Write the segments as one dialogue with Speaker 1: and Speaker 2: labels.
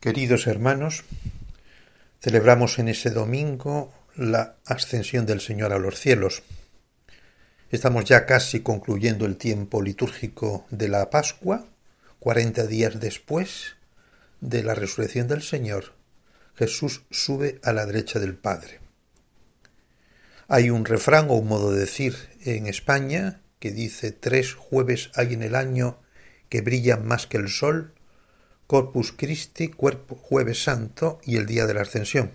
Speaker 1: Queridos hermanos, celebramos en ese domingo la ascensión del Señor a los cielos. Estamos ya casi concluyendo el tiempo litúrgico de la Pascua, cuarenta días después de la resurrección del Señor. Jesús sube a la derecha del Padre. Hay un refrán o un modo de decir en España que dice tres jueves hay en el año que brillan más que el sol Corpus Christi, Cuerpo Jueves Santo y el Día de la Ascensión.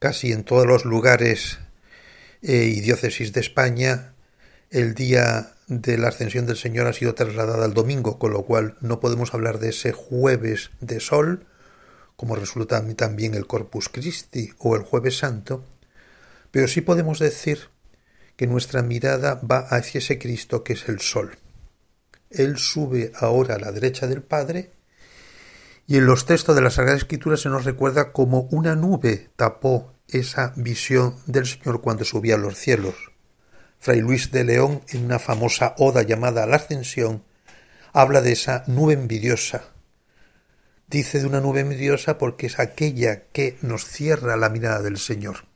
Speaker 1: Casi en todos los lugares eh, y diócesis de España, el día de la Ascensión del Señor ha sido trasladada al domingo, con lo cual no podemos hablar de ese jueves de sol, como resulta también el Corpus Christi o el Jueves Santo, pero sí podemos decir que nuestra mirada va hacia ese Cristo que es el sol. Él sube ahora a la derecha del Padre y en los textos de la Sagrada Escritura se nos recuerda como una nube tapó esa visión del Señor cuando subía a los cielos. Fray Luis de León, en una famosa oda llamada La Ascensión, habla de esa nube envidiosa. Dice de una nube envidiosa porque es aquella que nos cierra la mirada del Señor.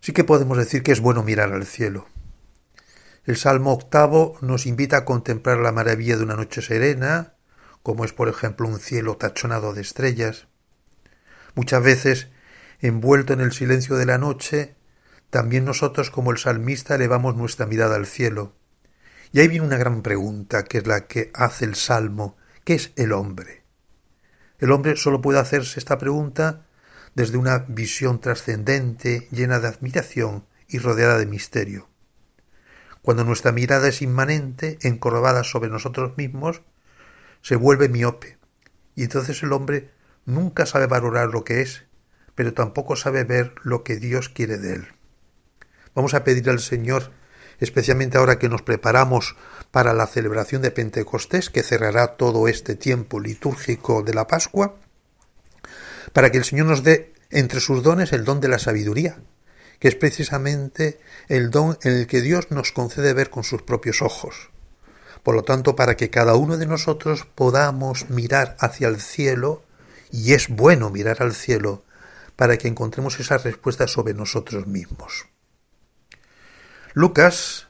Speaker 1: Sí que podemos decir que es bueno mirar al cielo. El Salmo octavo nos invita a contemplar la maravilla de una noche serena, como es por ejemplo un cielo tachonado de estrellas. Muchas veces, envuelto en el silencio de la noche, también nosotros como el salmista elevamos nuestra mirada al cielo. Y ahí viene una gran pregunta, que es la que hace el Salmo. ¿Qué es el hombre? El hombre solo puede hacerse esta pregunta desde una visión trascendente, llena de admiración y rodeada de misterio. Cuando nuestra mirada es inmanente, encorvada sobre nosotros mismos, se vuelve miope, y entonces el hombre nunca sabe valorar lo que es, pero tampoco sabe ver lo que Dios quiere de él. Vamos a pedir al Señor, especialmente ahora que nos preparamos para la celebración de Pentecostés, que cerrará todo este tiempo litúrgico de la Pascua, para que el Señor nos dé entre sus dones el don de la sabiduría, que es precisamente el don en el que Dios nos concede ver con sus propios ojos. Por lo tanto, para que cada uno de nosotros podamos mirar hacia el cielo, y es bueno mirar al cielo, para que encontremos esas respuestas sobre nosotros mismos. Lucas,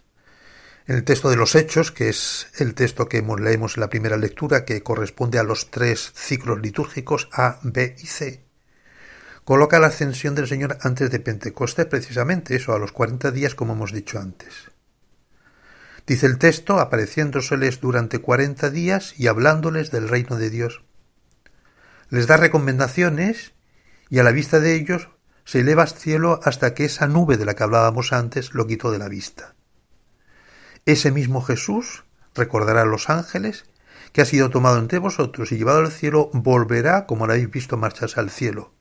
Speaker 1: en el texto de los Hechos, que es el texto que leemos en la primera lectura, que corresponde a los tres ciclos litúrgicos A, B y C, coloca la ascensión del Señor antes de Pentecostés, precisamente eso, a los cuarenta días, como hemos dicho antes. Dice el texto, apareciéndoseles durante cuarenta días y hablándoles del reino de Dios. Les da recomendaciones y a la vista de ellos se eleva al cielo hasta que esa nube de la que hablábamos antes lo quitó de la vista. Ese mismo Jesús, recordará a los ángeles, que ha sido tomado entre vosotros y llevado al cielo, volverá, como lo habéis visto, marcharse al cielo.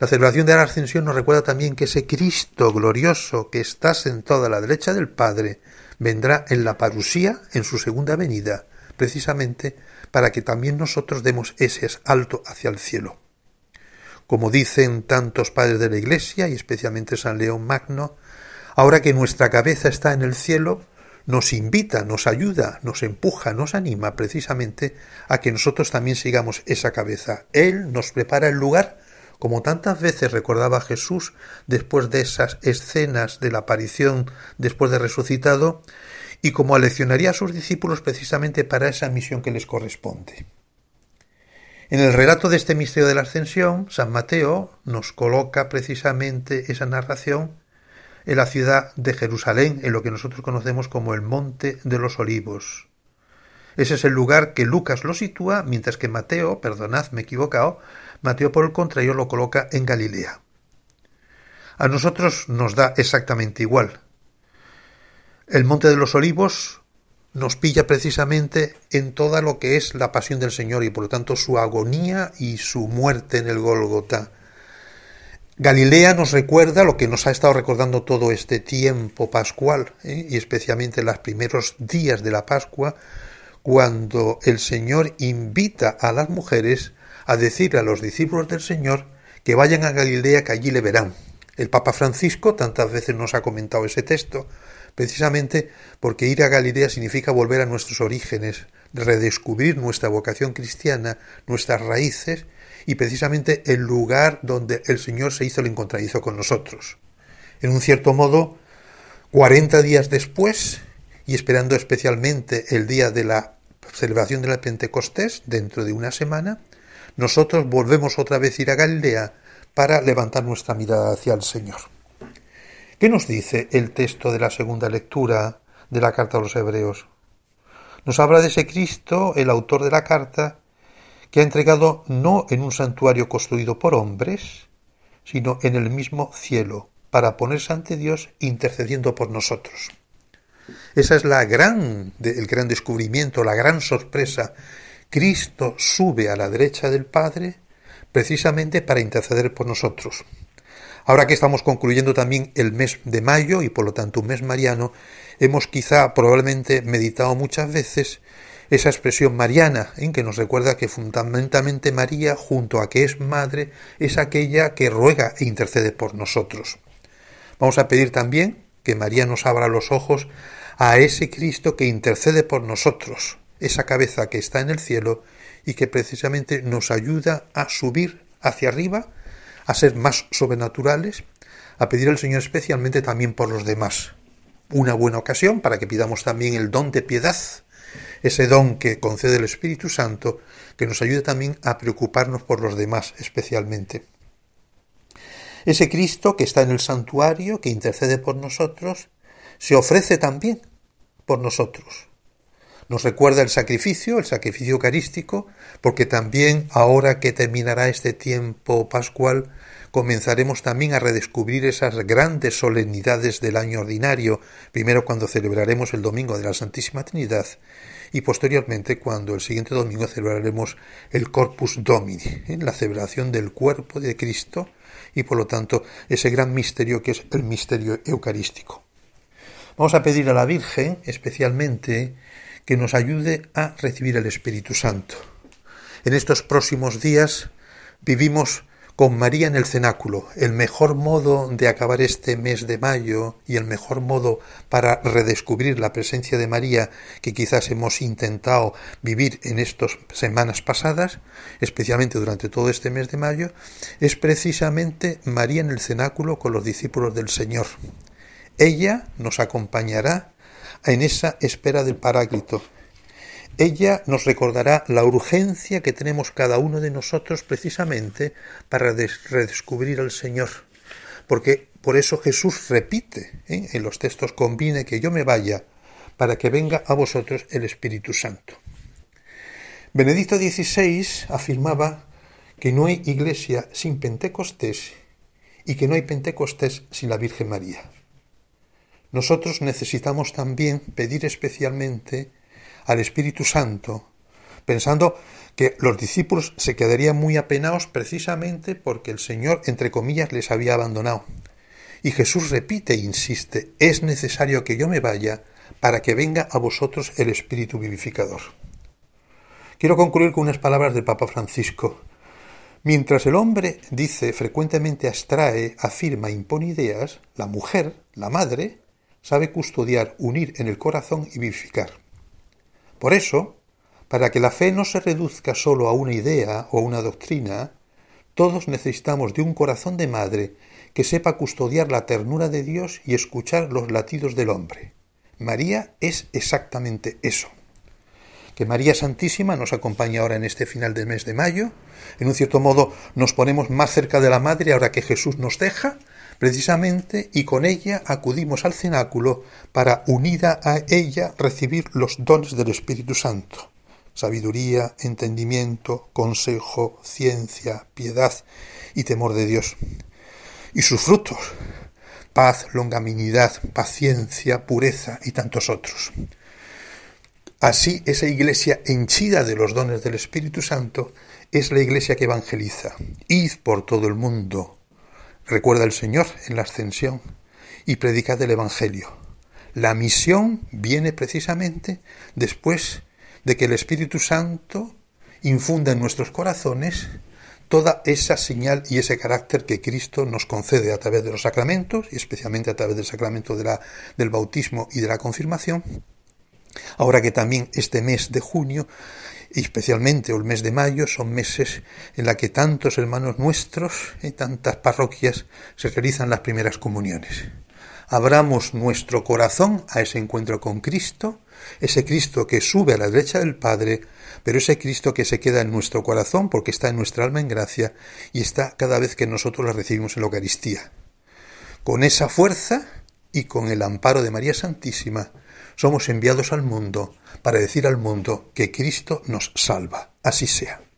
Speaker 1: La celebración de la ascensión nos recuerda también que ese Cristo glorioso que está sentado a la derecha del Padre vendrá en la parusía en su segunda venida, precisamente para que también nosotros demos ese alto hacia el cielo. Como dicen tantos padres de la Iglesia, y especialmente San León Magno, ahora que nuestra cabeza está en el cielo, nos invita, nos ayuda, nos empuja, nos anima precisamente a que nosotros también sigamos esa cabeza. Él nos prepara el lugar como tantas veces recordaba Jesús después de esas escenas de la aparición después de resucitado, y como aleccionaría a sus discípulos precisamente para esa misión que les corresponde. En el relato de este misterio de la ascensión, San Mateo nos coloca precisamente esa narración en la ciudad de Jerusalén, en lo que nosotros conocemos como el Monte de los Olivos. Ese es el lugar que Lucas lo sitúa, mientras que Mateo, perdonad, me he equivocado, Mateo por el contrario lo coloca en Galilea. A nosotros nos da exactamente igual. El Monte de los Olivos nos pilla precisamente en toda lo que es la pasión del Señor y por lo tanto su agonía y su muerte en el Golgota. Galilea nos recuerda lo que nos ha estado recordando todo este tiempo pascual ¿eh? y especialmente en los primeros días de la Pascua, cuando el Señor invita a las mujeres a decir a los discípulos del Señor que vayan a Galilea, que allí le verán. El Papa Francisco tantas veces nos ha comentado ese texto, precisamente porque ir a Galilea significa volver a nuestros orígenes, redescubrir nuestra vocación cristiana, nuestras raíces y precisamente el lugar donde el Señor se hizo el encontradizo con nosotros. En un cierto modo, cuarenta días después, y esperando especialmente el día de la celebración de la Pentecostés, dentro de una semana, nosotros volvemos otra vez a ir a Galilea para levantar nuestra mirada hacia el Señor. ¿Qué nos dice el texto de la segunda lectura de la carta a los Hebreos? Nos habla de ese Cristo, el autor de la carta, que ha entregado no en un santuario construido por hombres, sino en el mismo cielo, para ponerse ante Dios intercediendo por nosotros. Esa es la gran, el gran descubrimiento, la gran sorpresa. Cristo sube a la derecha del Padre precisamente para interceder por nosotros. Ahora que estamos concluyendo también el mes de mayo y por lo tanto un mes mariano, hemos quizá probablemente meditado muchas veces esa expresión mariana, en que nos recuerda que fundamentalmente María, junto a que es madre, es aquella que ruega e intercede por nosotros. Vamos a pedir también que María nos abra los ojos a ese Cristo que intercede por nosotros, esa cabeza que está en el cielo y que precisamente nos ayuda a subir hacia arriba, a ser más sobrenaturales, a pedir al Señor especialmente también por los demás. Una buena ocasión para que pidamos también el don de piedad, ese don que concede el Espíritu Santo, que nos ayude también a preocuparnos por los demás especialmente. Ese Cristo que está en el santuario, que intercede por nosotros, se ofrece también por nosotros. Nos recuerda el sacrificio, el sacrificio eucarístico, porque también ahora que terminará este tiempo pascual, comenzaremos también a redescubrir esas grandes solemnidades del año ordinario, primero cuando celebraremos el Domingo de la Santísima Trinidad y posteriormente cuando el siguiente domingo celebraremos el Corpus Domini, en la celebración del cuerpo de Cristo y por lo tanto ese gran misterio que es el misterio eucarístico. Vamos a pedir a la Virgen especialmente que nos ayude a recibir el Espíritu Santo. En estos próximos días vivimos con María en el cenáculo, el mejor modo de acabar este mes de mayo y el mejor modo para redescubrir la presencia de María que quizás hemos intentado vivir en estas semanas pasadas, especialmente durante todo este mes de mayo, es precisamente María en el cenáculo con los discípulos del Señor. Ella nos acompañará en esa espera del Paráclito, ella nos recordará la urgencia que tenemos cada uno de nosotros precisamente para redescubrir al Señor. Porque por eso Jesús repite ¿eh? en los textos, conviene que yo me vaya para que venga a vosotros el Espíritu Santo. Benedicto XVI afirmaba que no hay iglesia sin Pentecostés y que no hay Pentecostés sin la Virgen María. Nosotros necesitamos también pedir especialmente al Espíritu Santo, pensando que los discípulos se quedarían muy apenados precisamente porque el Señor, entre comillas, les había abandonado. Y Jesús repite e insiste, es necesario que yo me vaya para que venga a vosotros el Espíritu vivificador. Quiero concluir con unas palabras del Papa Francisco. Mientras el hombre dice, frecuentemente abstrae, afirma, impone ideas, la mujer, la madre, sabe custodiar, unir en el corazón y vivificar. Por eso, para que la fe no se reduzca solo a una idea o a una doctrina, todos necesitamos de un corazón de madre que sepa custodiar la ternura de Dios y escuchar los latidos del hombre. María es exactamente eso. Que María Santísima nos acompañe ahora en este final del mes de mayo. En un cierto modo nos ponemos más cerca de la Madre ahora que Jesús nos deja precisamente, y con ella acudimos al cenáculo para, unida a ella, recibir los dones del Espíritu Santo sabiduría, entendimiento, consejo, ciencia, piedad y temor de Dios. Y sus frutos, paz, longaminidad, paciencia, pureza y tantos otros. Así, esa iglesia henchida de los dones del Espíritu Santo es la iglesia que evangeliza. Id por todo el mundo, Recuerda el Señor en la ascensión y predicad el Evangelio. La misión viene precisamente después de que el Espíritu Santo infunda en nuestros corazones toda esa señal y ese carácter que Cristo nos concede a través de los sacramentos, y especialmente a través del sacramento del bautismo y de la confirmación, Ahora que también este mes de junio especialmente el mes de mayo son meses en la que tantos hermanos nuestros y tantas parroquias se realizan las primeras comuniones. Abramos nuestro corazón a ese encuentro con Cristo, ese Cristo que sube a la derecha del Padre, pero ese Cristo que se queda en nuestro corazón porque está en nuestra alma en gracia y está cada vez que nosotros la recibimos en la Eucaristía. Con esa fuerza y con el amparo de María Santísima, somos enviados al mundo para decir al mundo que Cristo nos salva. Así sea.